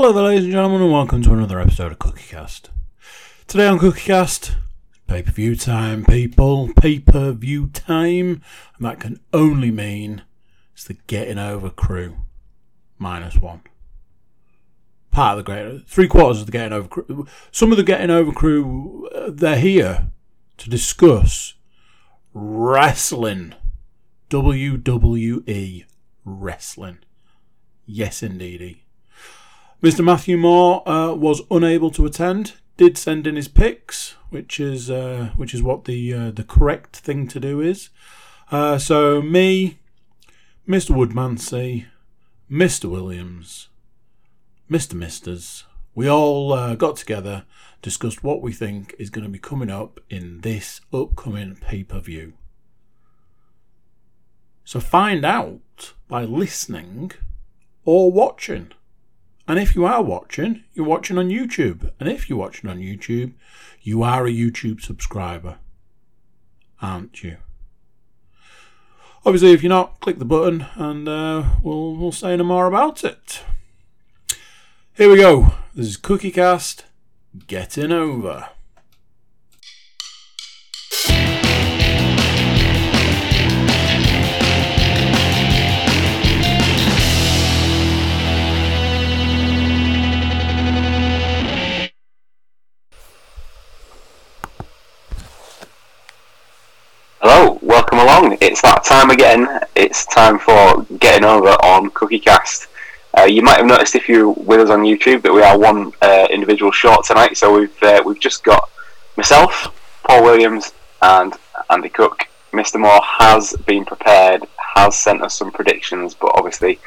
Hello there, ladies and gentlemen, and welcome to another episode of CookieCast. Today on CookieCast, pay per view time, people. Pay per view time. And that can only mean it's the Getting Over crew. Minus one. Part of the great. Three quarters of the Getting Over crew. Some of the Getting Over crew, uh, they're here to discuss wrestling. WWE wrestling. Yes, indeedy. Mr. Matthew Moore uh, was unable to attend. Did send in his picks, which is uh, which is what the uh, the correct thing to do is. Uh, so me, Mr. Woodmansey, Mr. Williams, Mr. Misters, we all uh, got together, discussed what we think is going to be coming up in this upcoming pay per view. So find out by listening or watching. And if you are watching, you're watching on YouTube. And if you're watching on YouTube, you are a YouTube subscriber, aren't you? Obviously, if you're not, click the button and uh, we'll, we'll say no more about it. Here we go. This is CookieCast Getting Over. Hello, welcome along. It's that time again. It's time for getting over on CookieCast. Uh, you might have noticed if you're with us on YouTube that we are one uh, individual short tonight. So we've uh, we've just got myself, Paul Williams, and Andy Cook. Mr. Moore has been prepared, has sent us some predictions, but obviously,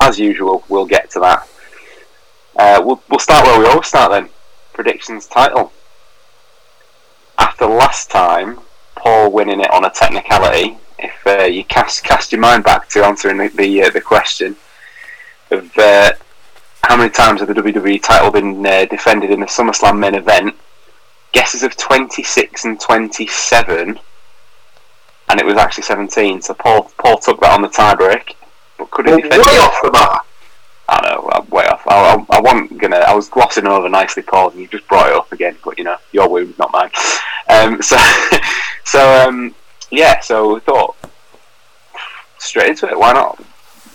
as usual, we'll get to that. Uh, we'll we'll start where we always start then. Predictions title. After last time, Paul winning it on a technicality. If uh, you cast cast your mind back to answering the the, uh, the question of uh, how many times has the WWE title been uh, defended in the SummerSlam main event, guesses of twenty six and twenty seven, and it was actually seventeen. So Paul Paul took that on the tiebreak, but could he Well, defend way it? off the mark. I know, I'm way off. I, I, wasn't gonna. I was glossing over nicely, Paul, and you just brought it up again. But you know, your wound, not mine. Um, so, so um, yeah. So we thought straight into it. Why not?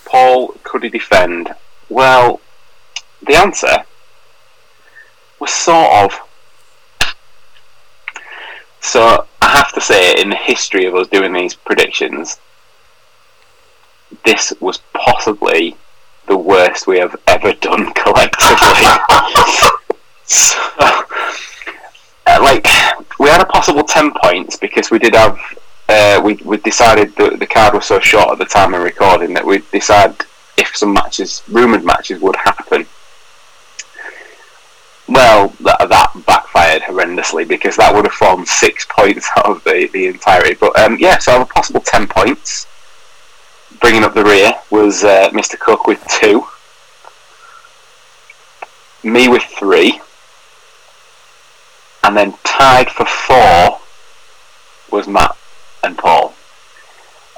Paul, could he defend? Well, the answer was sort of. So I have to say, in the history of us doing these predictions, this was possibly the worst we have ever done collectively. so, uh, like, we had a possible 10 points because we did have. Uh, we, we decided that the card was so short at the time of recording that we decided if some matches, rumoured matches, would happen. Well, that, that backfired horrendously because that would have formed six points out of the, the entirety. But um, yeah, so I have a possible 10 points bringing up the rear was uh, Mr. Cook with two, me with three, and then tied for four was Matt and Paul.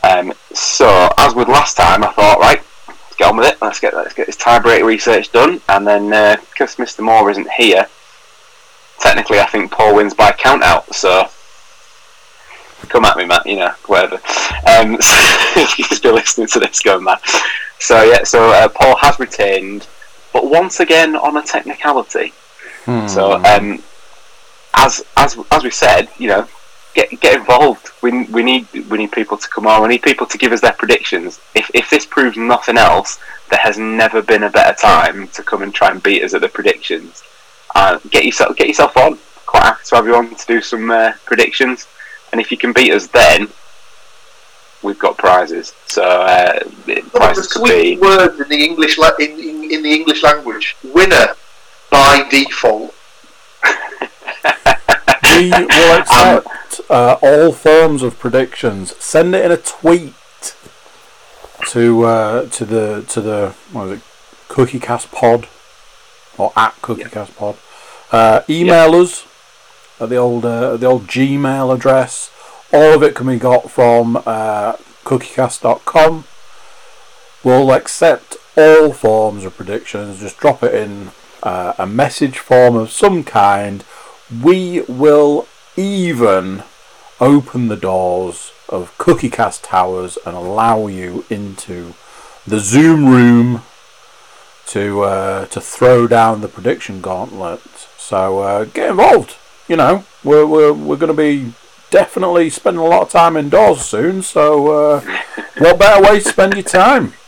Um, so as with last time, I thought, right, let's get on with it. Let's get let's get this tiebreaker research done, and then uh, because Mr. Moore isn't here, technically I think Paul wins by count out. So come at me, Matt. You know, whatever. Um, so if you're still listening to this, go, Matt. So yeah, so uh, Paul has retained, but once again on a technicality. So um, as as as we said, you know, get get involved. We, we need we need people to come on. We need people to give us their predictions. If if this proves nothing else, there has never been a better time to come and try and beat us at the predictions. Uh, get yourself get yourself on. Quite happy to have you on to do some uh, predictions. And if you can beat us, then we've got prizes. So uh, One prizes could sweet be words in the English la- in, in, in the English language. Winner by default. We will accept uh, all forms of predictions. Send it in a tweet to uh, to the to the what is it, CookieCast Pod or at CookieCast Pod. Uh, email us at the old uh, the old Gmail address. All of it can be got from uh, cookiecast.com. We'll accept all forms of predictions. Just drop it in uh, a message form of some kind. We will even open the doors of Cookiecast Towers and allow you into the Zoom room to uh, to throw down the prediction gauntlet. So uh, get involved. You know, we're we're, we're going to be definitely spending a lot of time indoors soon. So uh, what better way to spend your time?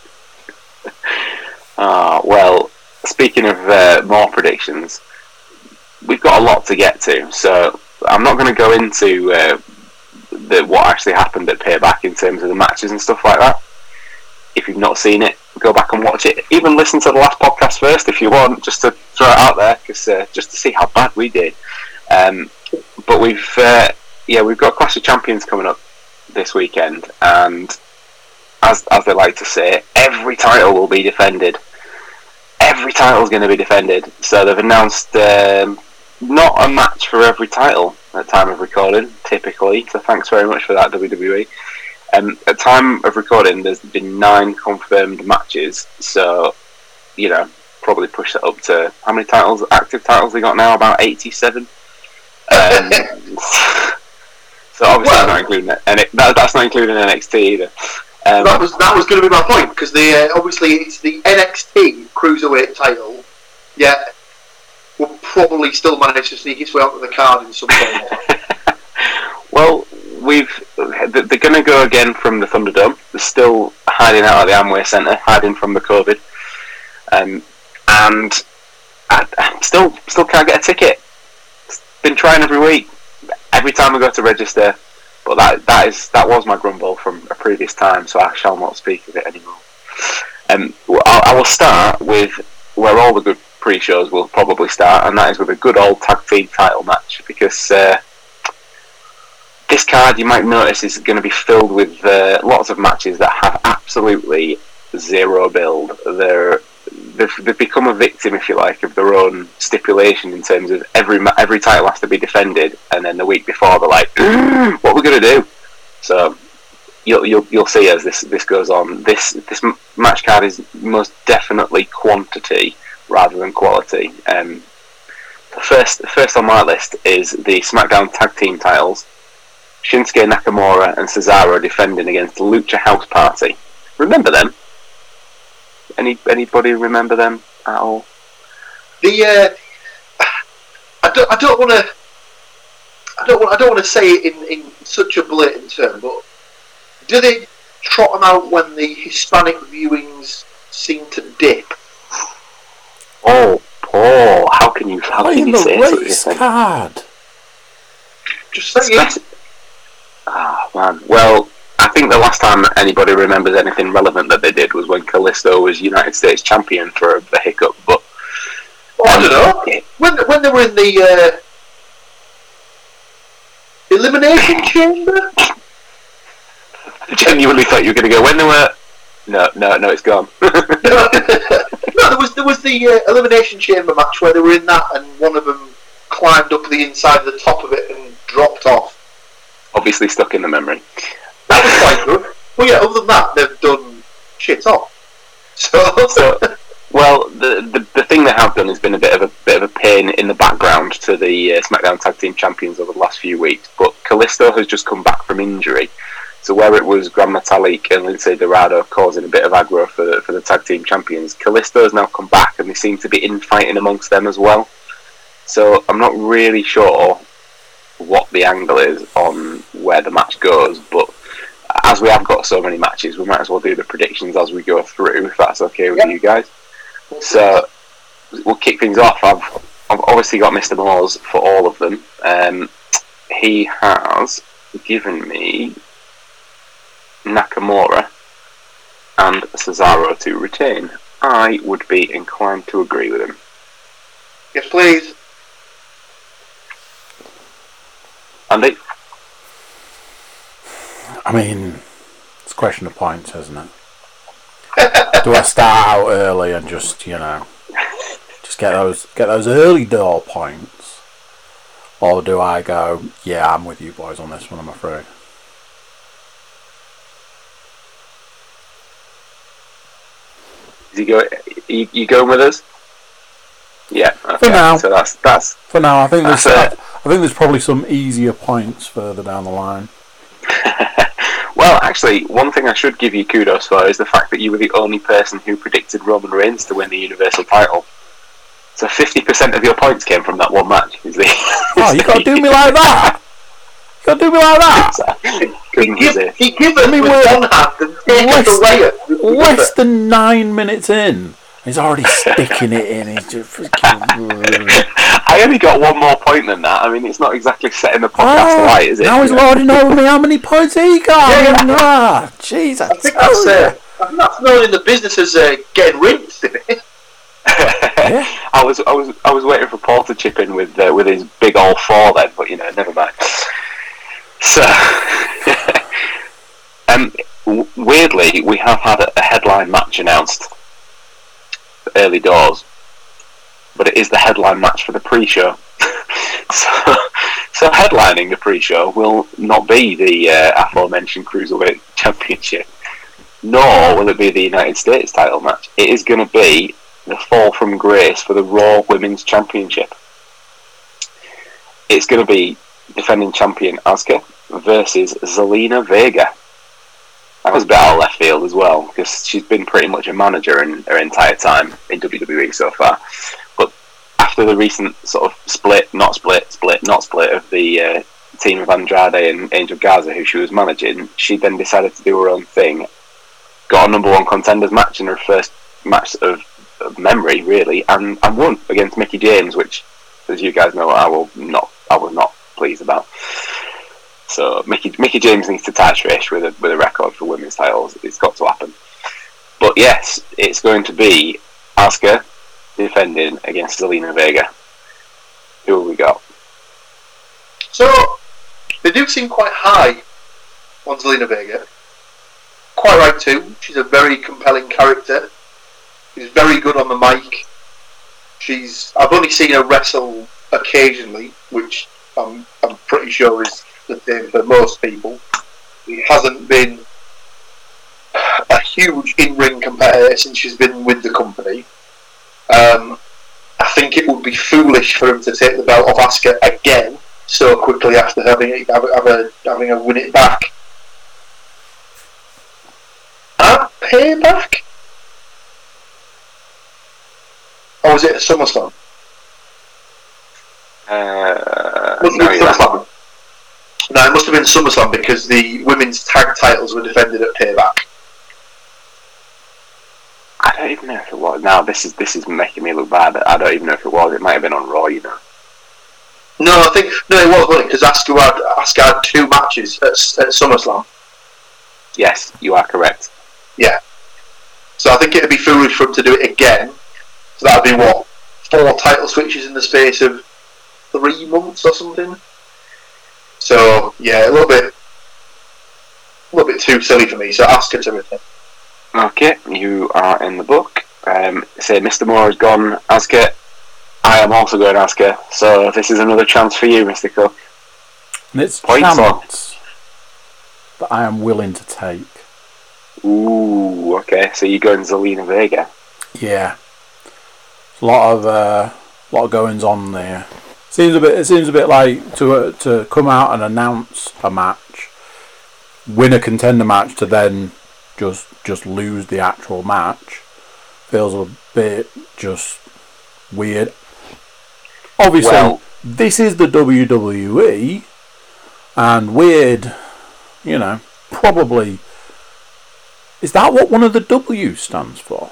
Ah, well, speaking of uh, more predictions, we've got a lot to get to. So I'm not going to go into uh, the, what actually happened at Payback in terms of the matches and stuff like that. If you've not seen it, go back and watch it. Even listen to the last podcast first if you want, just to throw it out there, cause, uh, just to see how bad we did. Um, but we've uh, yeah we've got Clash of Champions coming up this weekend, and as as they like to say, every title will be defended. Every title is going to be defended. So they've announced um, not a match for every title at time of recording, typically. So thanks very much for that, WWE. Um, at time of recording, there's been nine confirmed matches. So, you know, probably push that up to how many titles, active titles they got now? About eighty-seven. Um, so obviously Well- not including it, and it, that, that's not including NXT either. Um, That was that was going to be my point because the uh, obviously it's the NXT cruiserweight title. Yeah, will probably still manage to sneak its way onto the card in some way. well, we've they're going to go again from the Thunderdome. They're still hiding out at the Amway Centre, hiding from the COVID, um, and I, I still still can't get a ticket. Been trying every week, every time I go to register, but that that is that was my grumble from a previous time, so I shall not speak of it anymore. Um, I, I will start with where all the good pre-shows will probably start, and that is with a good old tag team title match because. Uh, this card you might notice is going to be filled with uh, lots of matches that have absolutely zero build. They're they've, they've become a victim, if you like, of their own stipulation in terms of every every title has to be defended, and then the week before they're like, "What we're going to do?" So you'll, you'll you'll see as this this goes on. This this match card is most definitely quantity rather than quality. Um, the first first on my list is the SmackDown Tag Team titles. Shinsuke Nakamura and Cesaro defending against Lucha House Party. Remember them? Any anybody remember them at all? The uh, I don't I don't want to I don't want I don't want to say it in, in such a blatant term, but do they trot them out when the Hispanic viewings seem to dip? Oh, Paul, how can you how can Playing you say such a race thing? card. Just saying. Ah man, well. I think the last time anybody remembers anything relevant that they did was when Kalisto was United States champion for a, hiccup. But Oh, I don't know. When when they were in the uh, elimination chamber. I genuinely thought you were going to go when they were. No, no, no, it's gone. no, there was there was the uh, elimination chamber match where they were in that, and one of them climbed up the inside of the top of it and dropped off. Obviously stuck in the memory. That was quite good. Well, yeah. Other than that, they've done shit off. So, So, well, the, the the thing they have done has been a bit of a bit of a pain in the background to the uh, SmackDown Tag Team Champions over the last few weeks. But Kalisto has just come back from injury, so where it was Gran Metalik and Lince Dorado causing a bit of aggro for for the Tag Team Champions, Kalisto has now come back and they seem to be infighting amongst them as well. So I'm not really sure what the angle is on where the match goes, but as we have got so many matches, we might as well do the predictions as we go through, if that's okay with Yep. you guys. So we'll kick things off. I've, I've obviously got Mr. Moores for all of them. Um, he has given me Nakamura and Cesaro to retain. I would be inclined to agree with him. yes, please. Andy? I mean, it's a question of points, isn't it? Do I start out early and just, you know, just get those get those early door points, or do I go? Yeah, I'm with you boys on this one. I'm afraid. Is he go, you, you going with us? Yeah. Okay. now. So that's that's For now, I think there's. I think there's probably some easier points further down the line. Well, actually, one thing I should give you kudos for is the fact that you were the only person who predicted Roman Reigns to win the Universal title. So 50% of your points came from that one match. Is the, Oh, you got to do me like that. You got to do me like that. Couldn't Give, he give it I mean, with one hand and take less- it away the Less than nine minutes in, he's already sticking it in. He's just freaking. I only got one more point than that. I mean, it's not exactly setting the podcast Oh, right, is it? now he's lording over me. How many points he got? Yeah, yeah. Ah, jeez, I, I think tell that's, ya. uh, I think that's known in the business as uh, getting rinsed. isn't it? Yeah. I was, I was, I was waiting for Paul to chip in with uh, with his big old four then, but you know, never mind. So, um, w- weirdly, we have had a, a headline match announced early doors, but it is the headline match for the pre-show. so, so headlining the pre-show will not be the uh, aforementioned cruiserweight championship, nor will it be the United States title match. It is going to be the fall from grace for the Raw Women's Championship. It's going to be defending champion Asuka versus Zelina Vega. That was a bit out left field as well because she's been pretty much a manager in her entire time in WWE so far. But after the recent sort of split, not split, split, not split of the uh, team of Andrade and Angel Garza, who she was managing, she then decided to do her own thing. Got a number one contenders match in her first match of, of memory, really, and, and won against Mickie James, which, as you guys know, I will not, I was not pleased about. So Mickie Mickie James needs to tie Trish with a with a record for women's titles. It's got to happen. But yes, it's going to be Asuka defending against Zelina Vega. Who have we got? So they do seem quite high on Zelina Vega. Quite right too. She's a very compelling character. She's very good on the mic. She's I've only seen her wrestle occasionally, which I'm I'm pretty sure is for most people. She hasn't been a huge in-ring competitor since she's been with the company. Um, I think it would be foolish for him to take the belt off Asuka again so quickly after having it, have, have a, having a win it back. At payback? Or was it at SummerSlam? Uh, no, have yeah. SummerSlam. No, it must have been SummerSlam because the women's tag titles were defended at payback. I don't even know if it was. Now this is this is making me look bad. I don't even know if it was. It might have been on Raw, you know. No, I think no, it wasn't because Asuka had Asuka had two matches at, at SummerSlam. Yes, you are correct. Yeah. So I think it'd be foolish for him to do it again. So that'd be what four title switches in the space of three months or something. So yeah, a little bit, a little bit too silly for me. So ask him everything. Okay, you are in the book. Um, say Mr. Moore has gone. Asuka. I am also going Asuka. So this is another chance for you, Mr. Cook. And it's Points on. chance that I am willing to take. Ooh, okay. So you're going Zelina Vega. Yeah, a lot of uh, lot of goings on there. Seems a bit. It seems a bit like to uh, to come out and announce a match, win a contender match to then just just lose the actual match. Feels a bit just weird. Obviously, Well- this is the WWE, and weird. You know, probably. Is that what one of the W stands for?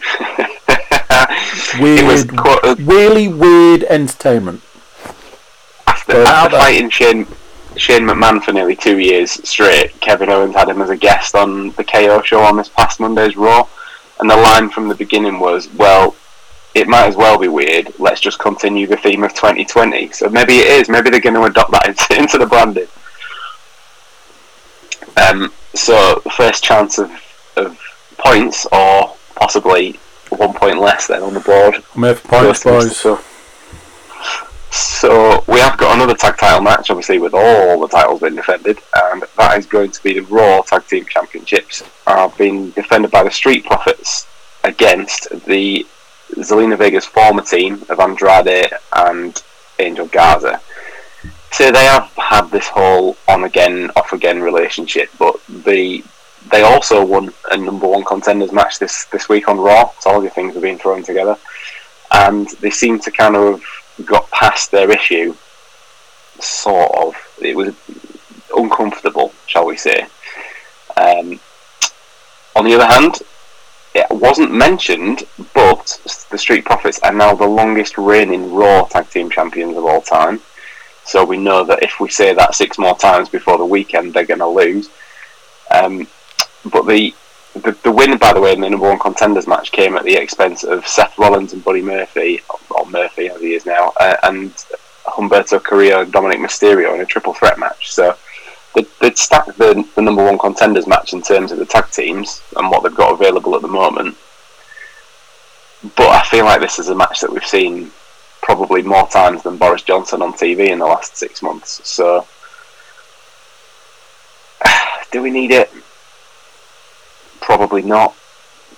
it was Weird, uh, really weird entertainment. after, But after fighting Shane Shane McMahon for nearly two years straight. Kevin Owens had him as a guest on the KO show on this past Monday's Raw, and the line from the beginning was, "Well, it might as well be weird. Let's just continue the theme of 2020." So maybe it is. Maybe they're going to adopt that into, into the branding. Um, so the first chance of, of points, or possibly one point less, then on the board. I'm here for points, goes to Mr. boys. Phil. So we have got another tag title match, obviously with all the titles being defended, and that is going to be the Raw Tag Team Championships are being defended by the Street Profits against the Zelina Vega's former team of Andrade and Angel Garza. So they have had this whole on again, off again relationship, but the they also won a number one contenders match this this week on Raw. So all the things are being thrown together, and they seem to kind of got past their issue. Sort of, it was uncomfortable, shall we say? Um, on the other hand, it wasn't mentioned, but the Street Profits are now the longest reigning Raw Tag Team Champions of all time. So we know that if we say that six more times before the weekend, they're going to lose. Um, but the, the the win, by the way, in the number one contenders match came at the expense of Seth Rollins and Buddy Murphy, or Murphy as he is now, uh, and Humberto Carrillo and Dominik Mysterio in a triple threat match. So they'd, they'd stacked the, the number one contenders match in terms of the tag teams and what they've got available at the moment. But I feel like this is a match that we've seen probably more times than Boris Johnson on TV in the last six months. So, do we need it? Probably not.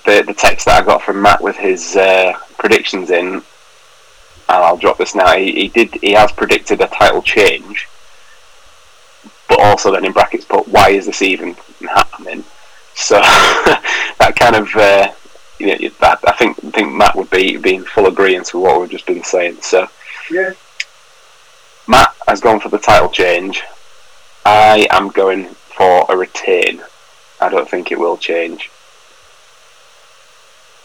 The the text that I got from Matt with his uh, predictions in, and I'll drop this now. He, he did. He has predicted a title change but also then in brackets put why is this even happening? So that kind of uh, you know that I think I think Matt would be being full agreement with what we've just been saying. So Yeah. Matt has gone for the title change. I am going for a retain. I don't think it will change.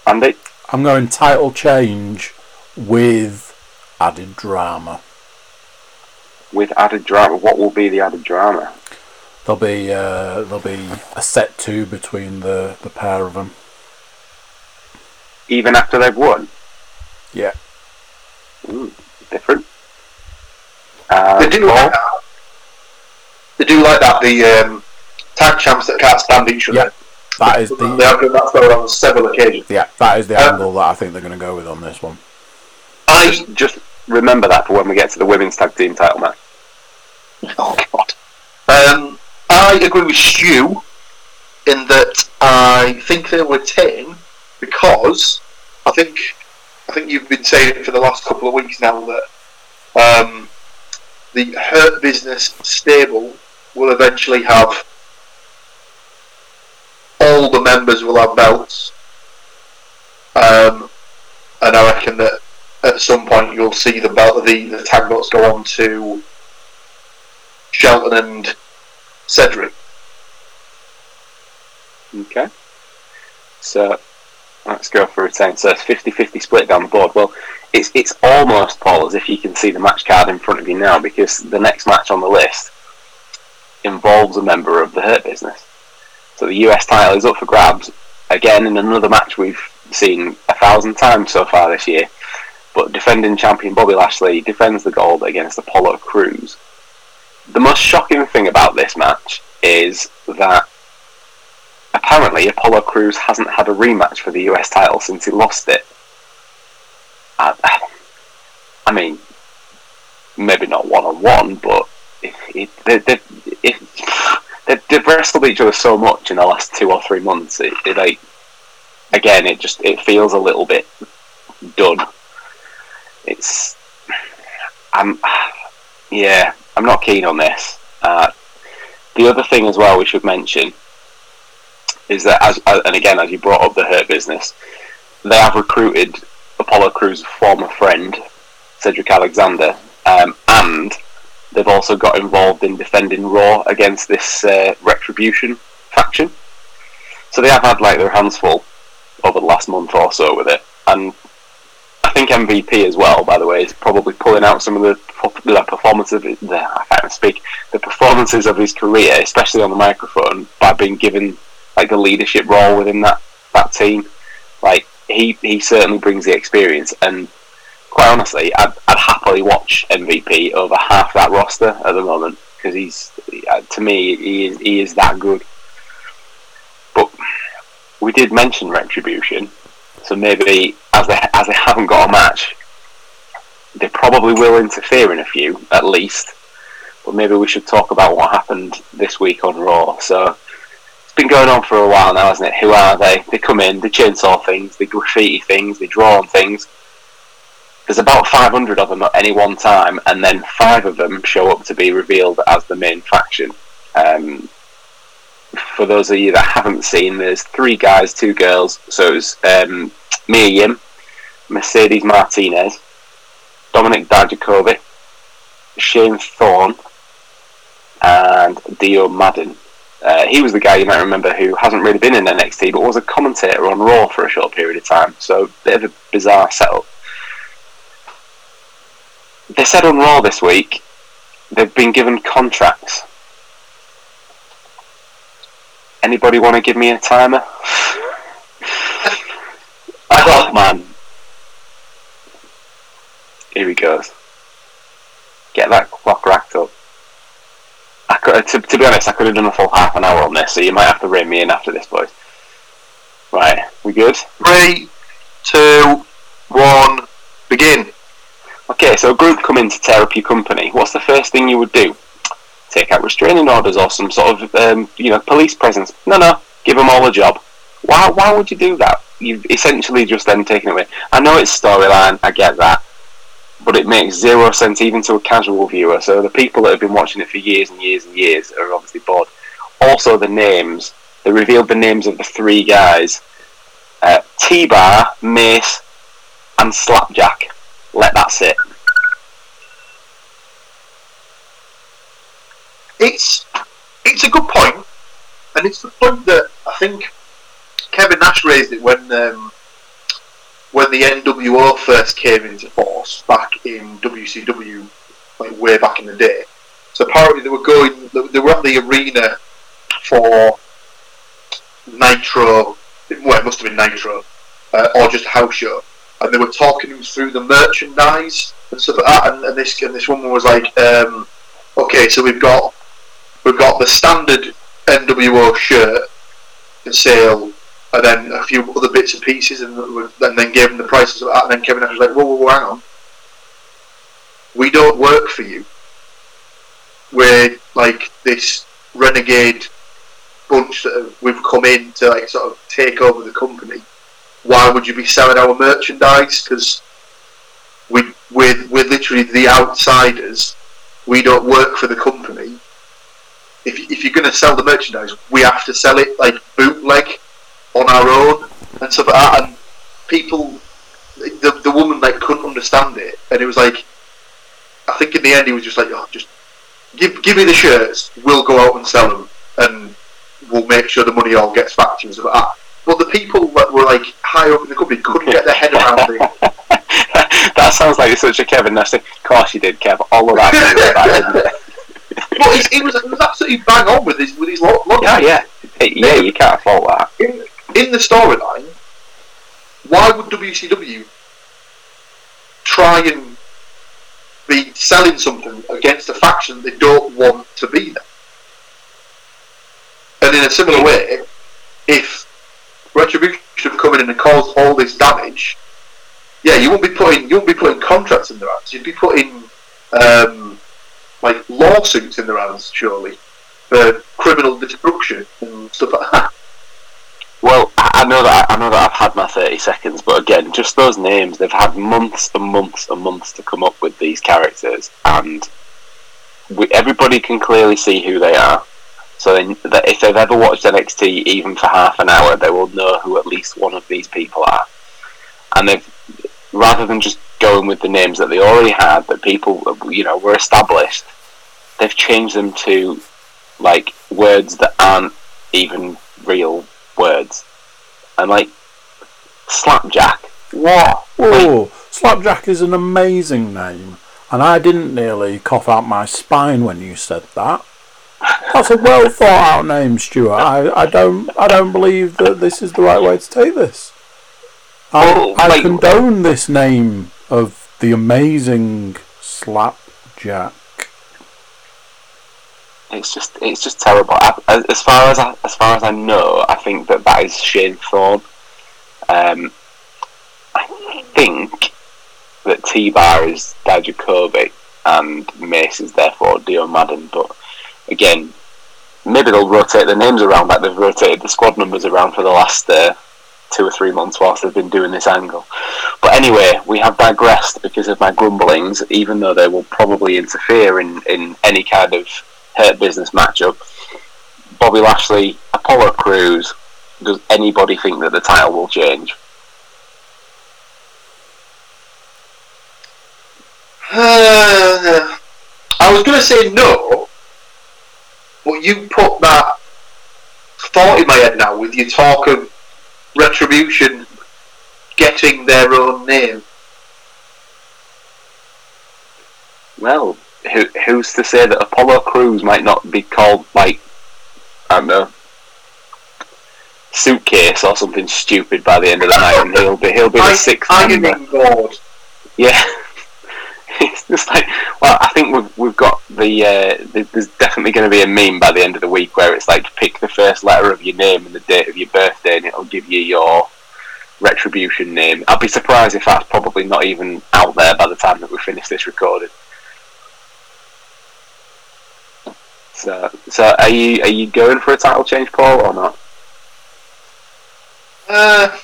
Andy, I'm going title change with added drama. with added drama, what will be the added drama? There'll be uh, there'll be a set two between the, the pair of them. Even after they've won, Yeah. Ooh, different. Uh, They do like that. They do like that. The um, tag champs that can't stand each other. Yeah. That is They the have done that for on several occasions. yeah that is the Um, angle that I think they're going to go with on this one. I just, just remember that for when we get to the women's tag team title match. oh god. Um, I agree with Stu in that I think they will retain because I think I think you've been saying it for the last couple of weeks now that um, the Hurt Business stable will eventually have all the members will have belts, um, and I reckon that at some point you'll see the belt the the tag belts go on to Shelton and Cedric. Okay. So let's go for retain. So it's 50-50 split down the board. Well, it's it's almost Paul as if you can see the match card in front of you now because the next match on the list involves a member of the Hurt Business. So the US title is up for grabs again in another match we've seen a thousand times so far this year. But defending champion Bobby Lashley defends the gold against Apollo Crews. The most shocking thing about this match is that apparently Apollo Crews hasn't had a rematch for the US title since he lost it. I, I mean, maybe not one on one, but it, it, they, they've wrestled each other so much in the last two or three months. It, it like again, it just it feels a little bit done. It's I'm yeah, I'm not keen on this. Uh, the other thing as well we should mention is that as and again as you brought up the hurt business, they have recruited Apollo Crews' former friend Cedric Alexander, um, and they've also got involved in defending Raw against this uh, Retribution faction. So they have had like their hands full over the last month or so with it, and I think MVP as well. By the way, is probably pulling out some of the, the performances. Of the, I can't speak. The performances of his career, especially on the microphone, by being given like the leadership role within that that team. Like he he certainly brings the experience, and quite honestly, I'd, I'd happily watch MVP over half that roster at the moment because he's uh, to me he is he is that good. But we did mention retribution, so maybe as they as they haven't got a match, they probably will interfere in a few at least. But maybe we should talk about what happened this week on Raw. So it's been going on for a while now, hasn't it? Who are they? They come in, they chainsaw things, they graffiti things, they draw on things. There's about 500 of them at any one time, and then five of them show up to be revealed as the main faction. Um, for those of you that haven't seen, there's three guys, two girls. So it's um, Mia Yim, Mercedes Martinez, Dominik Dijakovic, Shane Thorne, and Dio Maddin. Uh, he was the guy you might remember who hasn't really been in NXT, but was a commentator on Raw for a short period of time. So, bit of a bizarre setup. They said on Raw this week they've been given contracts. Anybody want to give me a timer? I oh man. Here he goes. Get that clock racked up. I could, to, to be honest, I could have done a full half an hour on this, so you might have to rein me in after this, boys. Right, we good? Three, two, one, begin. Okay, so a group come in to tear up your company. What's the first thing you would do? Take out restraining orders or some sort of, um, you know, police presence? No, no, give them all a job. Why? Why would you do that? You've essentially just then taken away. I know it's storyline. I get that, but it makes zero sense even to a casual viewer. So the people that have been watching it for years and years and years are obviously bored. Also, the names. They revealed the names of the three guys: uh, T-Bar, Mace, and Slapjack. Let that sit. It's it's a good point, and it's the point that I think Kevin Nash raised it when um, when the NWO first came into force back in WCW, like way back in the day. So apparently they were going, they were at the arena for Nitro. Well, it must have been Nitro, uh, or just a house show, and they were talking him through the merchandise and stuff like that. And, and this and this woman was like, um, "Okay, so we've got we've got the standard NWO shirt for sale." And then a few other bits and pieces, and, and then gave him the prices of that. And then Kevin Nash was like, "Whoa, whoa, whoa, hang on! We don't work for you. We're like this renegade bunch that we've come in to like sort of take over the company. Why would you be selling our merchandise? Because we we're, we're literally the outsiders. We don't work for the company. If, if you're going to sell the merchandise, we have to sell it like bootleg on our own and stuff like that. And people, the, the woman like couldn't understand it, and it was like, I think in the end he was just like, oh, just give give me the shirts, we'll go out and sell them, and we'll make sure the money all gets back to you and stuff like that. But the people that were like high up in the company couldn't get their head around it. that sounds like such a Kevin Nash thing. Of course you did, Kev. All of that back, didn't it? But he was he was absolutely bang on with his with his lo- logic. Yeah, yeah. Hey, yeah, you can't fault that. in, in the storyline, why would WCW try and be selling something against a faction they don't want to be there? And in a similar way, if Retribution come in and caused all this damage, yeah, you won't be putting you won't be putting contracts in their hands. You'd be putting um, like lawsuits in their hands, surely, for criminal destruction and stuff like that. Well, I I know that I know that I've had my thirty seconds, but again, just those names. They've had months and months and months to come up with these characters, and we, everybody can clearly see who they are. So that if they've ever watched NXT even for half an hour, they will know who at least one of these people are. And they've rather than just going with the names that they already had, that people you know were established, they've changed them to like words that aren't even real words. And like slapjack. What? Oh, Slapjack is an amazing name, and I didn't nearly cough out my spine when you said that. That's a well thought out name, Stuart. I, I don't I don't believe that this is the right way to take this. I, Well, I condone this name of the amazing Slapjack. It's just it's just terrible. I, as far as I, as far as I know, I think that that is Shane Thorne. Um, I think that T Bar is Dijakovic and Mace is therefore Dio Maddin. But again, maybe they'll rotate the names around like they've rotated the squad numbers around for the last uh, two or three months whilst they've been doing this angle. But anyway, we have digressed because of my grumblings, even though they will probably interfere in, in any kind of hurt business matchup. Bobby Lashley, Apollo Crews, does anybody think that the title will change? Uh, I was going to say no, but you put that thought in my head now with your talk of retribution getting their own name. Well, who, who's to say that Apollo Crews might not be called like I don't know suitcase or something stupid by the end of the night, and he'll be he'll be the sixth member. ironing board. Yeah. it's just like, well, I think we've, we've got the, uh, th- there's definitely going to be a meme by the end of the week where it's like pick the first letter of your name and the date of your birthday and it'll give you your retribution name. I'd be surprised if that's probably not even out there by the time that we finish this recording. So, so are you are you going for a title change, Paul, or not? Uh,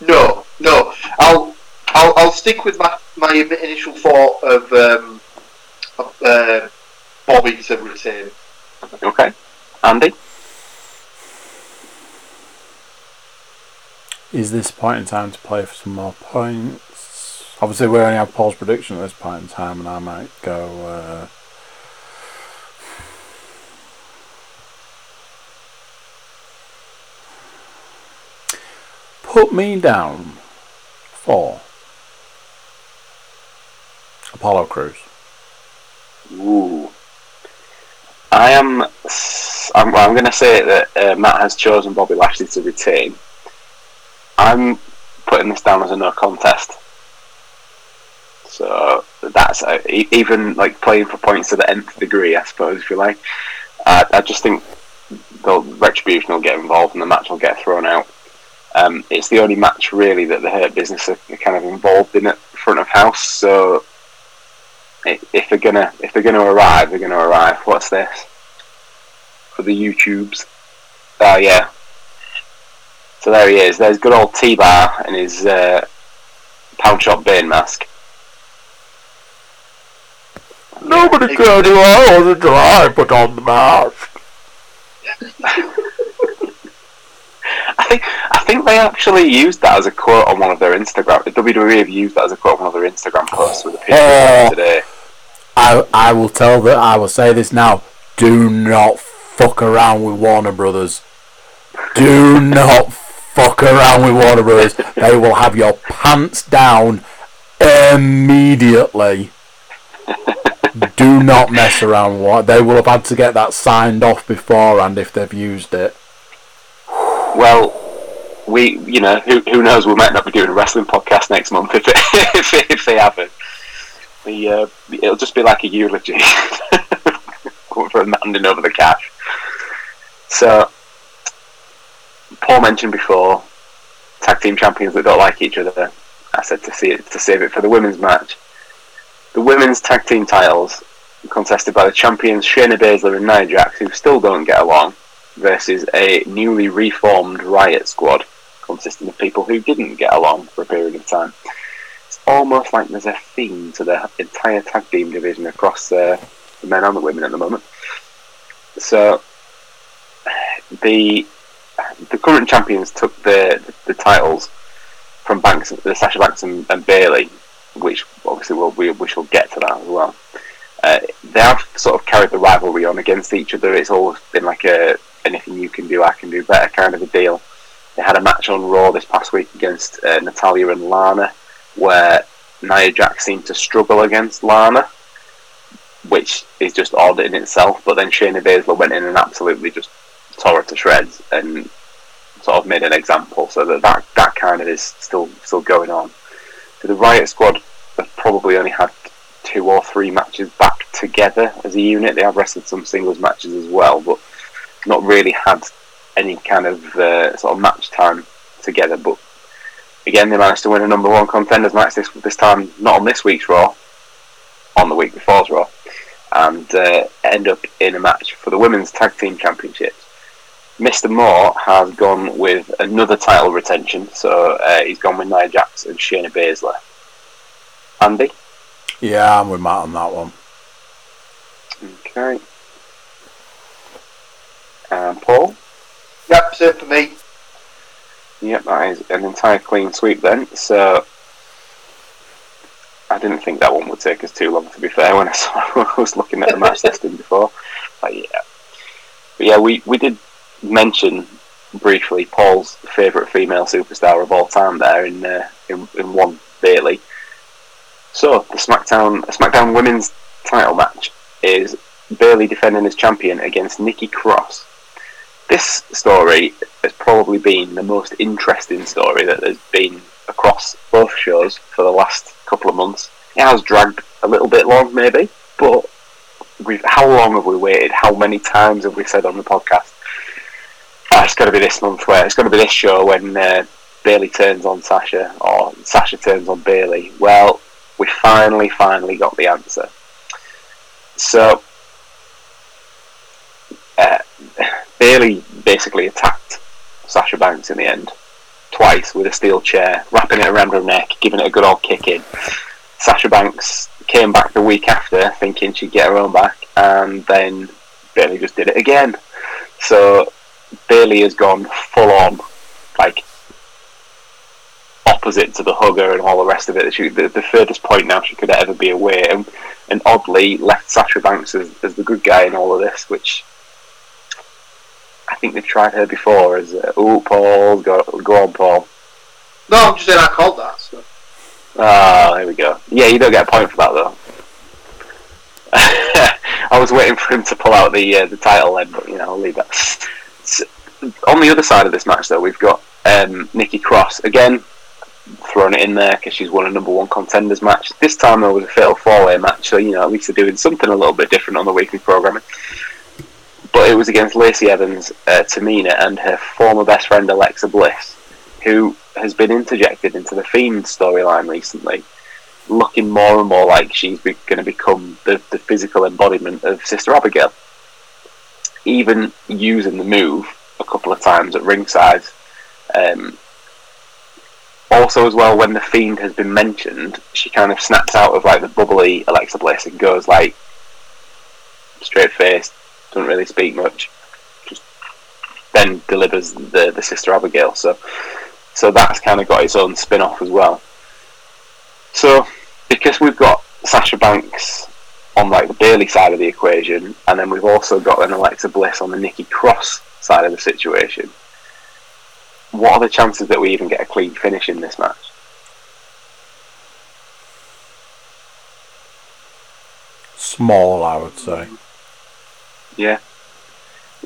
no, no. I'll, I'll, I'll stick with my, my initial thought of um, of, uh, Bobby to retain. Okay, Andy. Is this point in time to play for some more points? Obviously, we only have Paul's prediction at this point in time, and I might go. Uh, put me down for Apollo Crews. Ooh. I am. I'm, I'm going to say that uh, Matt has chosen Bobby Lashley to retain. I'm putting this down as a no contest. So that's uh, even like playing for points to the nth degree, I suppose, if you like. Uh, I just think the retribution will get involved and the match will get thrown out. Um, it's the only match really that the Hurt Business are kind of involved in at front of house. So if they're gonna if they're gonna arrive, they're gonna arrive. What's this? For the YouTubes. Oh yeah. So there he is. There's good old T Bar and his uh, pound shop Bane mask. Nobody cared who I was until I put on the mask. I think I think they actually used that as a quote on one of their Instagram. The WWE have used that as a quote on one of their Instagram posts with a picture of Oh. today. I I will tell that I will say this now. Do not fuck around with Warner Brothers. Do not fuck around with Warner Brothers. They will have your pants down immediately. Do not mess around. What they will have had to get that signed off beforehand if they've used it. Well, we, you know, who, who knows? We might not be doing a wrestling podcast next month if it, if, if they haven't. The, uh, it'll just be like a eulogy for handing over the cash. So, Paul mentioned before tag team champions that don't like each other. I said to see it to save it for the women's match. The women's tag team titles contested by the champions Shayna Baszler and Nia Jax, who still don't get along versus a newly reformed Riot Squad consisting of people who didn't get along for a period of time. Almost like there's a theme to the entire tag team division across uh, the men and the women at the moment. So the the current champions took the the titles from Banks, the Sasha Banks and, and Bayley, which obviously we'll, we we shall get to that as well. Uh, they have sort of carried the rivalry on against each other. It's always been like a anything you can do, I can do better kind of a deal. They had a match on Raw this past week against uh, Natalya and Lana, where Nia Jax seemed to struggle against Lana, which is just odd in itself. But then Shayna Baszler went in and absolutely just tore her to shreds and sort of made an example. So that that, that kind of is still still going on. So the Riot Squad have probably only had two or three matches back together as a unit. They have wrestled some singles matches as well, but not really had any kind of uh, sort of match time together. But again, they managed to win a number one contenders match this this time, not on this week's Raw, on the week before's Raw. and uh, end up in a match for the women's tag team championships. Mr. Moore has gone with another title retention, so uh, he's gone with Nia Jax and Shayna Baszler. Andy? Yeah, I'm with Matt on that one. Okay. And Paul? Yep, same for me. Yep, that is an entire clean sweep then. So I didn't think that one would take us too long. To be fair, when I saw I was looking at the match listing before, but yeah, but yeah, we we did mention briefly Paul's favourite female superstar of all time there in uh, in, in one Bayley. So the SmackDown SmackDown Women's Title match is Bayley defending as champion against Nikki Cross. This story has probably been the most interesting story that there's been across both shows for the last couple of months. It has dragged a little bit long, maybe, but we've, how long have we waited? How many times have we said on the podcast? "Ah, it's got to be this month where it's got to be this show when uh, Bayley turns on Sasha or Sasha turns on Bayley. Well, we finally, finally got the answer. So, uh, Bayley basically attacked Sasha Banks in the end twice with a steel chair, wrapping it around her neck, giving it a good old kick in. Sasha Banks came back the week after, thinking she'd get her own back, and then Bayley just did it again. So Bayley has gone full on, like opposite to the hugger and all the rest of it. She, the, the furthest point now she could ever be away, and, and oddly left Sasha Banks as, as the good guy in all of this, which I think they've tried her before as, uh, oh, Paul, go, go on, Paul. No, I'm just saying I called that. So. Ah, there we go. Yeah, you don't get a point for that though. I was waiting for him to pull out the uh, the title then, but you know, I'll leave that. S- On the other side of this match, though, we've got um, Nikki Cross again, throwing it in there because she's won a number one contenders match. This time there was a fatal four way match, so you know at least they're doing something a little bit different on the weekly programming. But it was against Lacey Evans, uh, Tamina, and her former best friend Alexa Bliss, who has been interjected into the Fiend storyline recently, looking more and more like she's be- going to become the, the physical embodiment of Sister Abigail. Even using the move a couple of times at ringside. Um, also, as well, when the Fiend has been mentioned, she kind of snaps out of like the bubbly Alexa Bliss and goes like straight faced, doesn't really speak much. Just then delivers the the Sister Abigail. So so that's kind of got its own spin off as well. So because we've got Sasha Banks on like the Bayley side of the equation, and then we've also got an Alexa Bliss on the Nikki Cross side of the situation. What are the chances that we even get a clean finish in this match? Small, I would say. Yeah.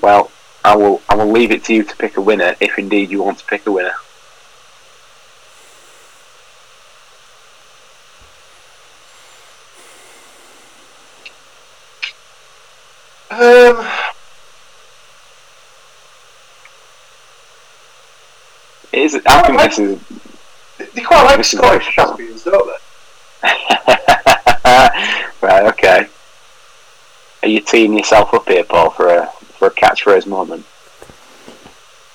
Well, I will. I will leave it to you to pick a winner, if indeed you want to pick a winner. Um, It is. I think this is. they quite like Scottish champions, don't they? right. Okay. Are you teeing yourself up here, Paul, for a for a catchphrase moment?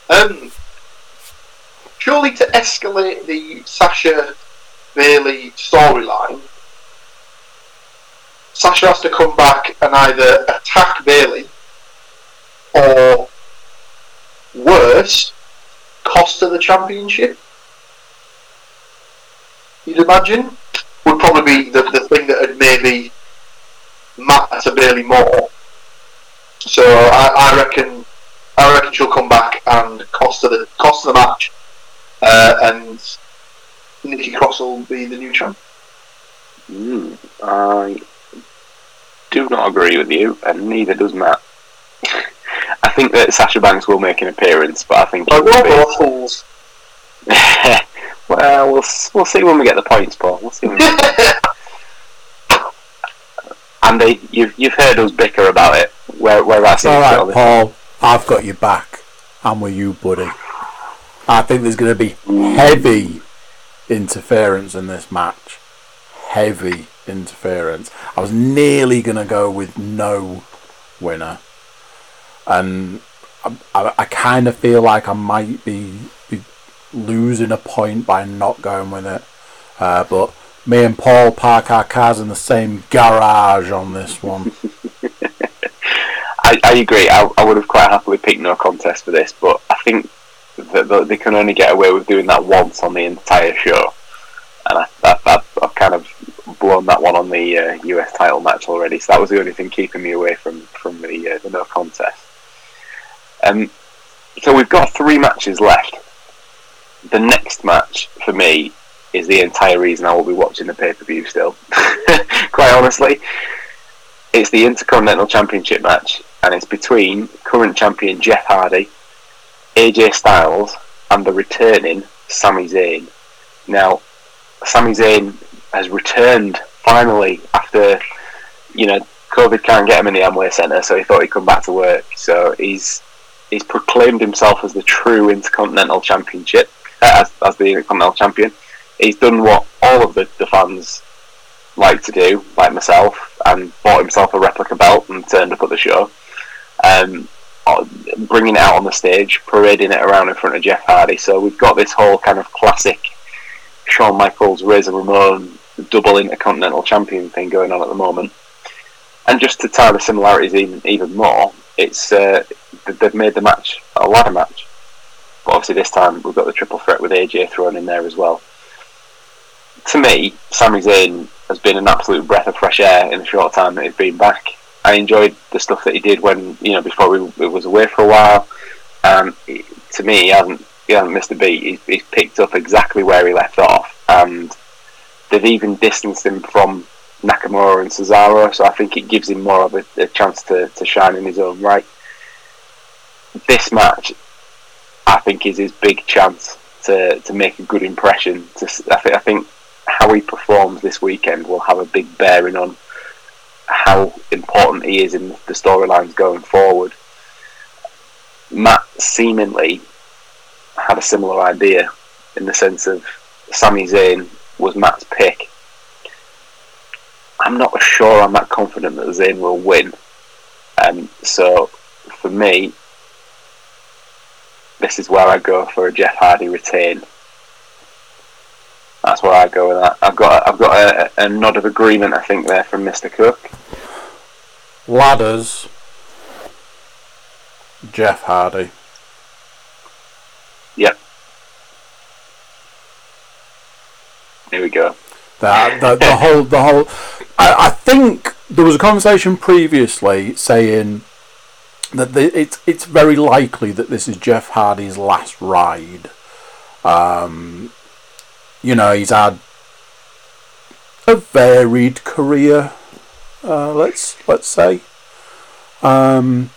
Um, surely to escalate the Sasha Bayley storyline, Sasha has to come back and either attack Bayley or worse, cost her the championship. You'd imagine would probably be the, the thing that would maybe matter Bayley more. So I, I reckon I reckon she'll come back and cost her the cost her the match, uh, and Nikki Cross will be the new champ. Mm, I do not agree with you, and neither does Matt. I think that Sasha Banks will make an appearance, but I think Like will we're be- fools. well, we'll we'll see when we get the points, Paul. We'll see. When Andy, you've you've heard us bicker about it. Where where that's It's alright, Paul. I've got your back. I'm with you, buddy. I think there's going to be heavy interference in this match. Heavy. interference. I was nearly going to go with no winner, and I, I, I kind of feel like I might be, be losing a point by not going with it. Uh, but me and Paul park our cars in the same garage on this one. I, I agree. I, I would have quite happily picked no contest for this, but I think that they can only get away with doing that once on the entire show, and I, I've kind of blown that one on the uh, US title match already. So that was the only thing keeping me away from from the uh, the no contest. Um, so we've got three matches left. The next match for me is the entire reason I will be watching the pay per view still. Quite honestly, it's the Intercontinental Championship match, and it's between current champion Jeff Hardy, AJ Styles, and the returning Sami Zayn. Now, Sami Zayn has returned finally after, you know, COVID can't get him in the Amway Centre, so he thought he'd come back to work. So he's he's proclaimed himself as the true Intercontinental Championship, uh, as, as the Intercontinental Champion. He's done what all of the, the fans like to do, like myself, and bought himself a replica belt and turned up at the show. Um, uh, bringing it out on the stage, parading it around in front of Jeff Hardy. So we've got this whole kind of classic Shawn Michaels, Razor Ramon double intercontinental champion thing going on at the moment. And just to tie the similarities even even more, it's uh, they've made the match a ladder match. But obviously this time we've got the triple threat with AJ thrown in there as well. To me, Sami Zayn has been an absolute breath of fresh air in the short time that he's been back. I enjoyed the stuff that he did when you know before we, was away for a while. Um, to me, he hasn't he hasn't missed a beat. He's, he's picked up exactly where he left off, and they've even distanced him from Nakamura and Cesaro. So I think it gives him more of a, a chance to, to shine in his own right. This match, I think, is his big chance to, to make a good impression. To, I, I think how he performs this weekend will have a big bearing on how important he is in the storylines going forward. Matt seemingly had a similar idea in the sense of Sami Zayn was Matt's pick. I'm not sure I'm that confident that Zayn will win. Um, so for me, this is where I go for a Jeff Hardy retain. That's where I go with that. I've got I've got a, a nod of agreement, I think, there from Mr. Cook. Ladders. Jeff Hardy. Yep. Here we go. The, the, the whole the whole. I, I think there was a conversation previously saying that the, it's it's very likely that this is Jeff Hardy's last ride. Um, you know, he's had a varied career. Uh, let's let's say, um,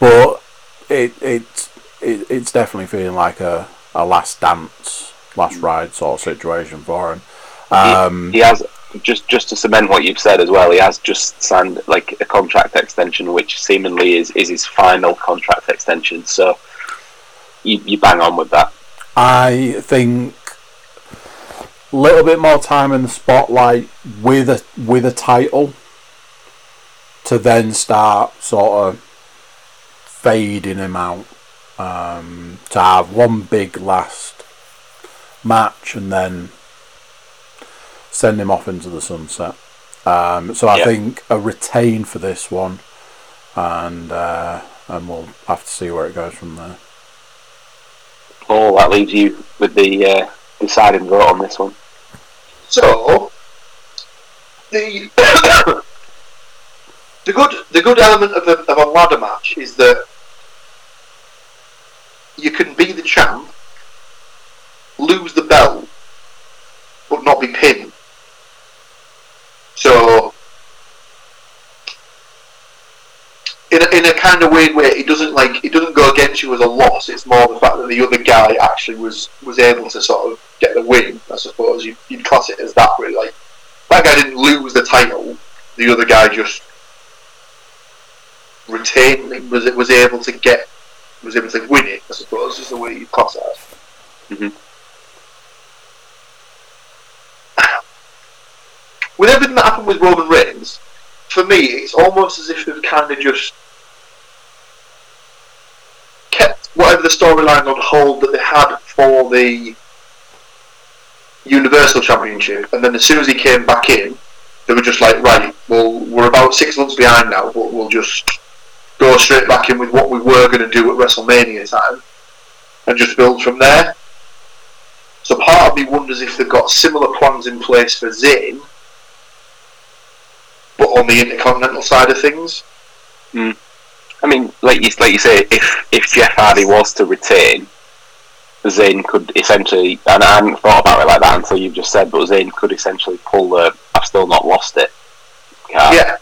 but it it, it it's definitely feeling like a, a last dance, last ride sort of situation for him. Um, he, he has just just to cement what you've said as well. He has just signed like a contract extension, which seemingly is, is his final contract extension. So you you bang on with that. I think little bit more time in the spotlight with a with a title to then start sort of fading him out. Um, to have one big last match and then send him off into the sunset. Um, so I Yeah. think a retain for this one, and uh, and we'll have to see where it goes from there. Paul, that leaves you with the uh, deciding vote on this one. So the the good the good element of a, of a ladder match is that you can be the champ, lose the belt, but not be pinned. So in a, in a kind of weird way, it doesn't like it doesn't go against you as a loss. It's more the fact that the other guy actually was was able to sort of get the win. I suppose you, you'd class it as that. Really, like that guy didn't lose the title. The other guy just retained. it, Was it was able to get was able to win it. I suppose is the way you class it. as. Mhm. with everything that happened with Roman Reigns, for me, it's almost as if they've kind of just kept whatever the storyline on hold that they had for the Universal Championship, and then as soon as he came back in, they were just like, right, well, we're about six months behind now, but we'll just go straight back in with what we were going to do at WrestleMania time, and just build from there. So part of me wonders if they've got similar plans in place for Zayn, but on the Intercontinental side of things. Hmm. I mean, like you like you say, if if Jeff Hardy was to retain, Zayn could essentially, and I hadn't thought about it like that until you've just said, but Zayn could essentially pull the "I've still not lost it" card. Yeah,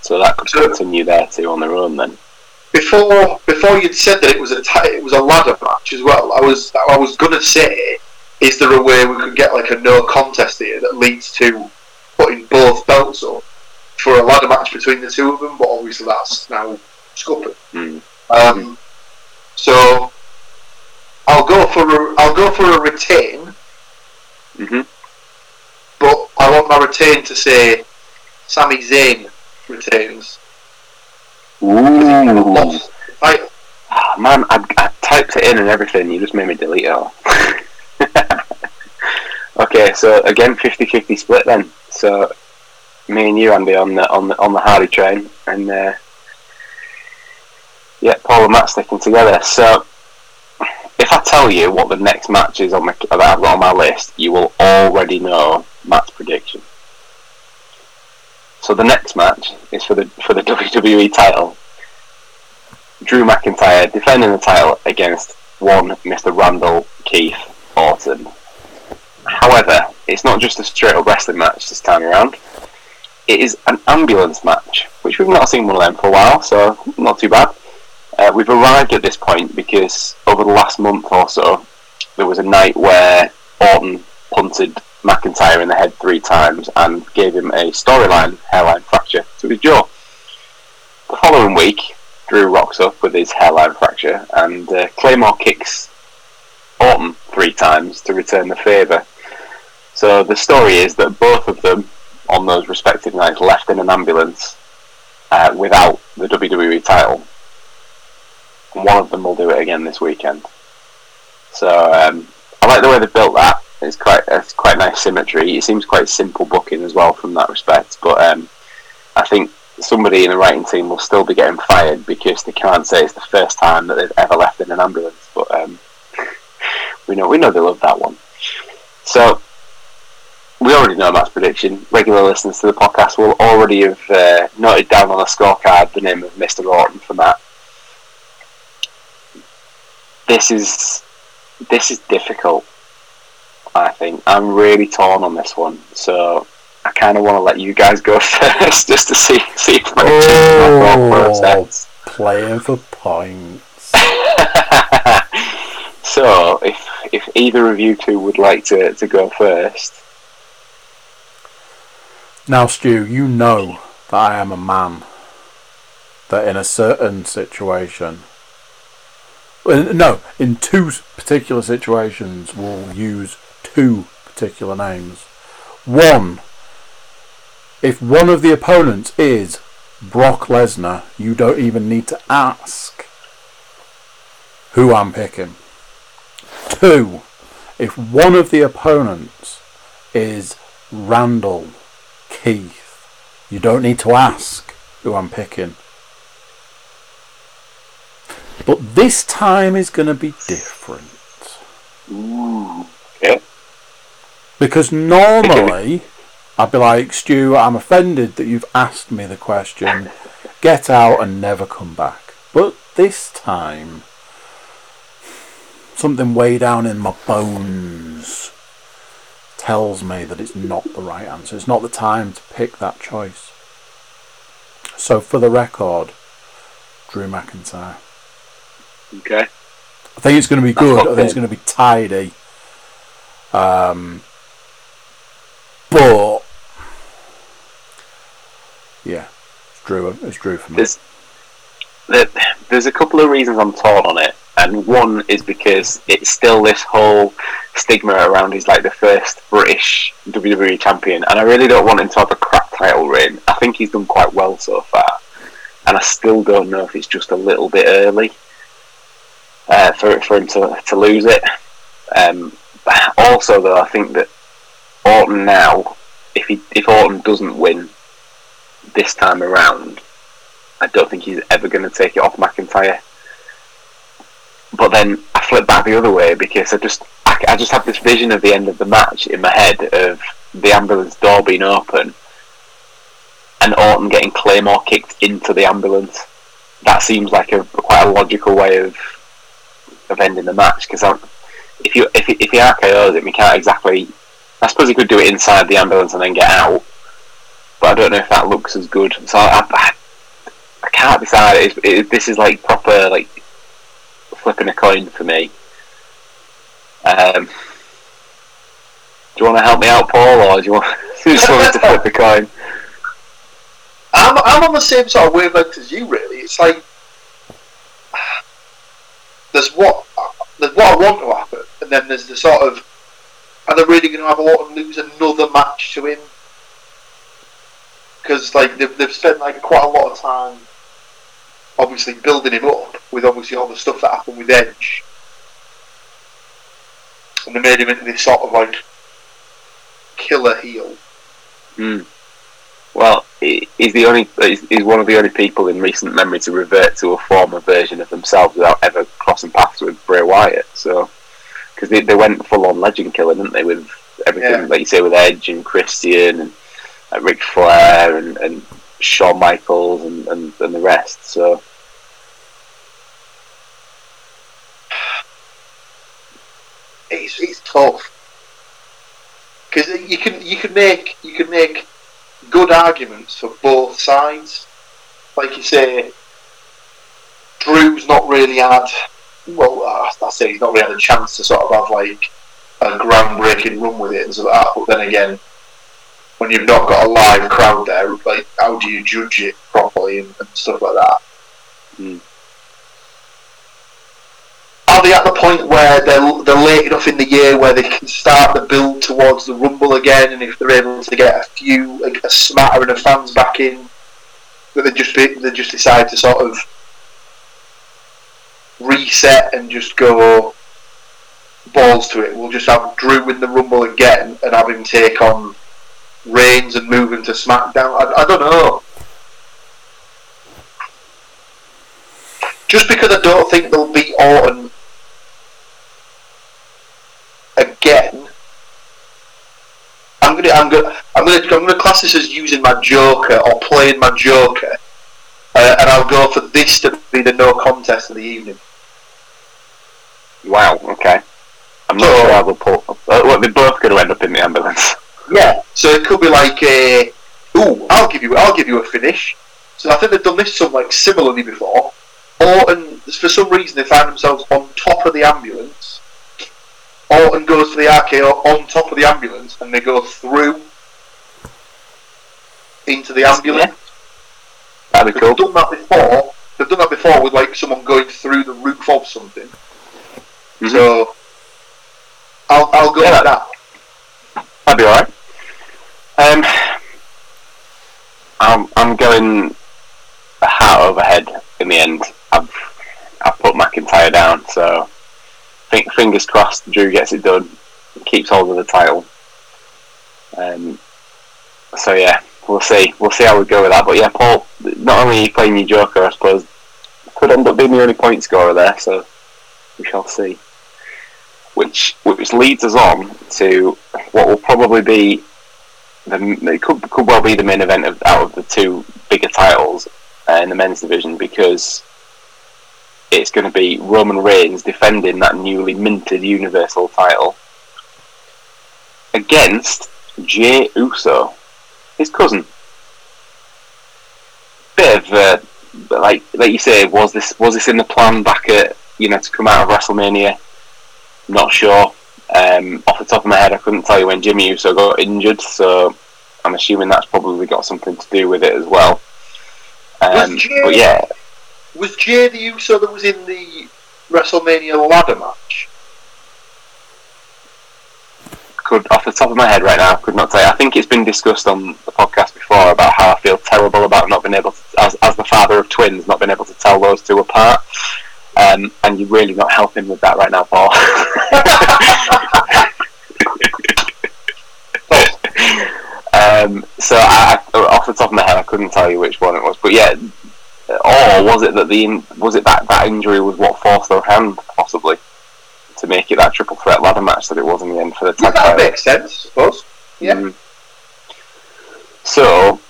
So that could So- continue there too on their own then. before before you'd said that it was a it was a ladder match as well. I was I was gonna say, is there a way we could get like a no contest here that leads to putting both belts up for a ladder match between the two of them? But obviously that's now scuppered. Hmm. Um, so I'll go for a, I'll go for a retain, hmm but I want my retain to say Sami Zayn retains. Ooh. Lost title. Ah, man, I, I typed it in and everything. You just made me delete it all. okay, so again, 50-50 split then. So me and you, Andy, on the on the on the Hardy train, and uh, yeah, Paul and Matt sticking together. So if I tell you what the next match is on my that I've got on my list, you will already know Matt's prediction. So the next match is for the for the WWE title. Drew McIntyre defending the title against one Mr. Randall Keith Orton. However, it's not just a straight up wrestling match this time around. It is an ambulance match, which we've not seen one of them for a while, so not too bad. Uh, we've arrived at this point because over the last month or so, there was a night where Orton punted McIntyre in the head three times and gave him a storyline hairline fracture to his jaw. The following week, Drew rocks up with his hairline fracture and uh, Claymore kicks Orton three times to return the favour. So the story is that both of them, on those respective nights, left in an ambulance uh, without the WWE title. One of them will do it again this weekend. So um, I like the way they built that. It's quite it's quite nice symmetry. It seems quite simple booking as well from that respect. But um, I think somebody in the writing team will still be getting fired because they can't say it's the first time that they've ever left in an ambulance. But um, we know we know they love that one. So we already know Matt's prediction. Regular listeners to the podcast will already have uh, noted down on a scorecard the name of Mr. Orton for Matt. This is this is difficult. I think I'm really torn on this one, so I kind of want to let you guys go first just to see see if my, oh, thought process. Playing for points. so if if either of you two would like to, to go first, Now, Stu, you know that I am a man that in a certain situation, no, in two particular situations, we'll use two particular names. One, if one of the opponents is Brock Lesnar, you don't even need to ask who I'm picking. Two, if one of the opponents is Randall Keith, you don't need to ask who I'm picking. But this time is going to be different. ooh, okay, Because normally, I'd be like, Stu, I'm offended that you've asked me the question. Get out and never come back. But this time, something way down in my bones tells me that it's not the right answer. It's not the time to pick that choice. So, for the record, Drew McIntyre. Okay, I think it's going to be good. I think it's going to be tidy. Um, but yeah, it's Drew. It's Drew for me. there's there, there's a couple of reasons I'm torn on it. and one is because it's still this whole stigma around he's like the first British WWE champion, and I really don't want him to have a crap title reign. I think he's done quite well so far, and I still don't know if it's just a little bit early uh, for for him to to lose it. Um, also, though, I think that Orton now, if he if Orton doesn't win this time around, I don't think he's ever going to take it off McIntyre. But then I flip back the other way because I just I, I just have this vision of the end of the match in my head of the ambulance door being open and Orton getting Claymore kicked into the ambulance. That seems like a quite a logical way of of ending the match because if you if if he RKO's him, he can't exactly. I suppose he could do it inside the ambulance and then get out, but I don't know if that looks as good. So I, I, I can't decide. It, it, this is like proper like flipping a coin for me. Um, do you want to help me out, Paul, or do you want, do you want to flip the coin? I'm, I'm on the same sort of wavelength as you, really. It's like there's what there's what I want to happen, and then there's the sort of are they really going to have Orton lose another match to him? Because like they've, they've spent like quite a lot of time, obviously building him up with obviously all the stuff that happened with Edge, and they made him into this sort of like killer heel. Hmm. Well, he's the only he's one of the only people in recent memory to revert to a former version of themselves without ever crossing paths with Bray Wyatt. So, because they, they went full on legend killer, didn't they? With everything yeah. like you say with Edge and Christian and uh, Ric Flair and, and Shawn Michaels and, and, and the rest. So. It's, it's tough because you can you can make you can make good arguments for both sides. Like you say, Drew's not really had. Well, I say he's not really had a chance to sort of have like a groundbreaking run with it and like that. But then again, when you've not got a live crowd there, like how do you judge it properly and, and stuff like that? Mm are they at the point where they're, they're late enough in the year where they can start the build towards the Rumble again, and if they're able to get a few, a, a smattering of fans back in, that they just they just decide to sort of reset and just go balls to it. We'll just have Drew win the Rumble again and have him take on Reigns and move him to SmackDown. I, I don't know. Just because I don't think they'll beat Orton again, I'm gonna I'm gonna I'm gonna I'm gonna class this as using my Joker or playing my Joker, uh, and I'll go for this to be the no contest of the evening. Wow. Okay. I'm not so, sure I will pull. Uh, well, they're both going to end up in the ambulance. Yeah. So it could be like, a, ooh, I'll give you, I'll give you a finish. So I think they've done this some like similarly before. Or and for some reason they find themselves on top of the ambulance Orton goes to the RKO on top of the ambulance and they go through into the ambulance. Yeah. That'd be cool. They've done that before. They've done that before with like someone going through the roof of something. Mm-hmm. So I'll I'll go yeah, with that. That'd be alright. Um, I'm I'm going a hat overhead in the end. I've I've put McIntyre down, so think fingers crossed Drew gets it done, keeps hold of the title. Um, so yeah, we'll see. We'll see how we go with that. But yeah, Paul, not only playing your Joker, I suppose, could end up being the only point scorer there. So we shall see. Which which leads us on to what will probably be the it could could well be the main event of out of the two bigger titles uh, in the men's division because it's going to be Roman Reigns defending that newly minted Universal title against Jey Uso, his cousin. Bit of uh, like like you say, was this was this in the plan back at you know to come out of WrestleMania? Not sure. Um, off the top of my head, I couldn't tell you when Jimmy Uso got injured, so I'm assuming that's probably got something to do with it as well. Um, but yeah, was Jey the Uso that was in the WrestleMania ladder match? Could off the top of my head right now, could not tell you. I think it's been discussed on the podcast before about how I feel terrible about not being able to, as, as the father of twins, not being able to tell those two apart. Um, and you're really not helping with that right now, Paul. um, so I, off the top of my head, I couldn't tell you which one it was, but yeah, or was it that the was it that that injury was what forced their hand possibly to make it that triple threat ladder match that it was in the end for the Yeah, tag that title? makes sense, I suppose. Yeah. Mm. So,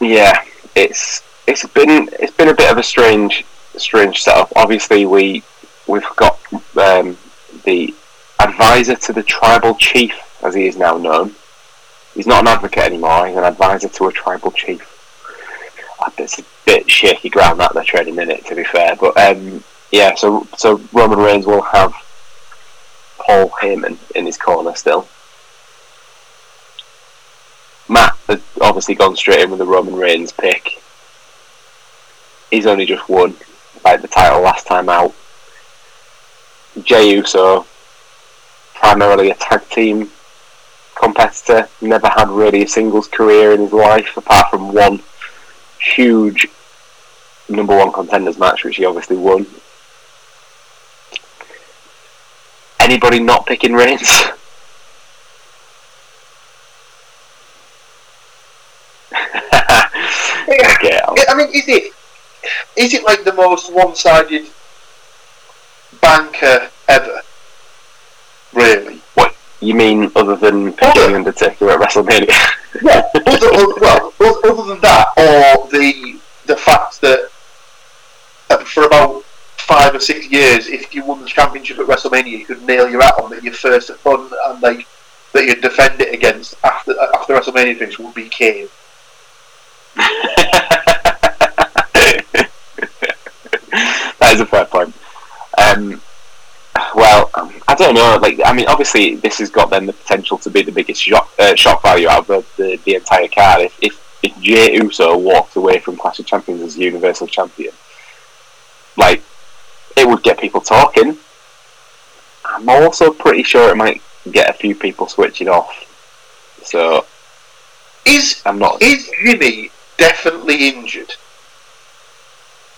yeah, it's it's been it's been a bit of a strange strange setup. Obviously, we we've got um, the advisor to the tribal chief, as he is now known. He's not an advocate anymore. He's an advisor to a tribal chief. It's a bit shaky ground that they're treading in it, to be fair. But um, yeah, so so Roman Reigns will have Paul Heyman in his corner still. Matt has obviously gone straight in with the Roman Reigns pick. He's only just won like the title last time out. Jey Uso, primarily a tag team competitor, never had really a singles career in his life apart from one huge number one contenders match, which he obviously won. Anybody not picking Reigns? okay, I'll- mean, is it is it like the most one-sided banker ever? Really? What you mean other than picking the Undertaker at WrestleMania? Yeah. well, other than that, or the the fact that uh, for about five or six years, if you won the championship at WrestleMania, you could nail your hat on that your first opponent and like that you'd defend it against after after WrestleMania finish would be Kane. that is a fair point. Um, I don't know. Like, I mean, obviously, this has got then the potential to be the biggest shock, uh, shock value out of the, the, the entire card. If, if if Jey Uso walked away from Clash of Champions as Universal Champion, like, it would get people talking. I'm also pretty sure it might get a few people switching off. So Is I'm not. is Jimmy definitely injured?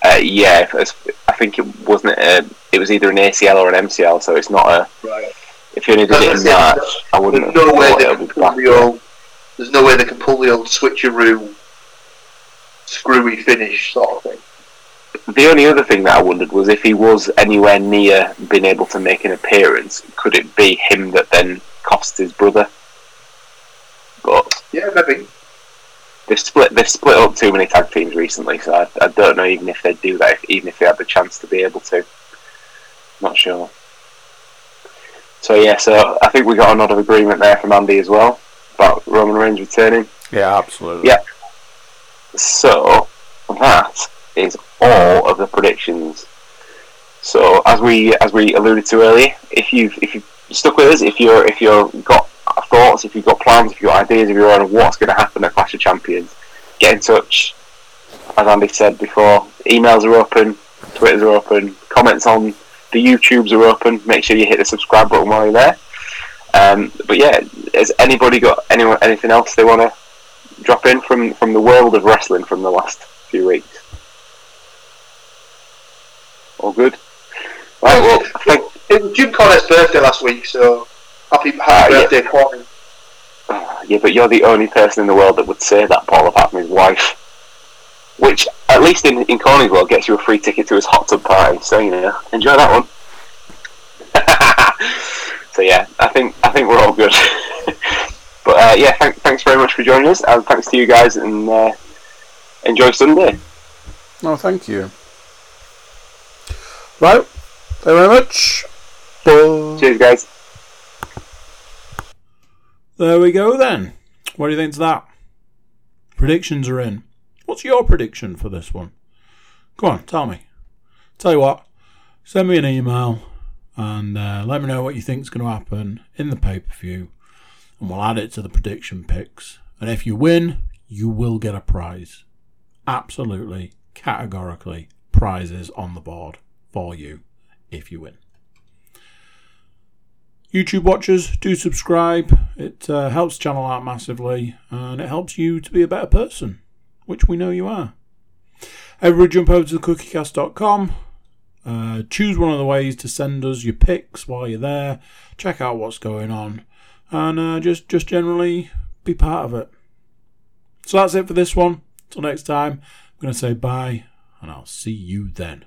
Uh, yeah, if it's- I think it wasn't. A, it was either an ACL or an MCL. So it's not a. Right. If you only did it in March, I wouldn't. There's have no way they it can pull back. the old. There's no way they can pull the old switcheroo, screwy finish sort of thing. The only other thing that I wondered was if he was anywhere near being able to make an appearance, could it be him that then cost his brother? But Yeah, maybe. They've split. They've split up too many tag teams recently, so I, I don't know even if they'd do that. If, even if they had the chance to be able to, not sure. So yeah, so I think we got a nod of agreement there from Andy as well about Roman Reigns returning. Yeah, absolutely. Yeah. So that is all of the predictions. So as we as we alluded to earlier, if you've if you stuck with us, if you're if you're got thoughts, if you've got plans, if you've got ideas of your own of what's going to happen at Clash of Champions, get in touch. As Andy said before, emails are open, Twitters are open, comments on the YouTubes are open. Make sure you hit the subscribe button while you're there. Um, but yeah, has anybody got anyone anything else they want to drop in from from the world of wrestling from the last few weeks? All good. Right, well, It was Jim Cornette's birthday last week, so happy happy yeah. birthday, Cornette. uh, yeah, but you're the only person in the world that would say that, Paul, apart from his wife. Which, at least in in Corny's world, gets you a free ticket to his hot tub party. So you know, enjoy that one. so yeah, I think I think we're all good. but uh, yeah, thank, thanks very much for joining us, and thanks to you guys, and uh, enjoy Sunday. Oh, thank you. Right. Thank you very much. Bye. Cheers, guys. There we go then. What do you think to that? Predictions are in. What's your prediction for this one? Come on, tell me. Tell you what, send me an email and uh, let me know what you think's going to happen in the pay per view, and we'll add it to the prediction picks. And if you win, you will get a prize. Absolutely, categorically, prizes on the board for you if you win. YouTube watchers, do subscribe. It uh, helps channel out massively and it helps you to be a better person, which we know you are. Everybody jump over to thecookiecast.com. Uh, choose one of the ways to send us your picks while you're there. Check out what's going on, and uh, just just generally be part of it. So that's it for this one. Until next time, I'm going to say bye, and I'll see you then.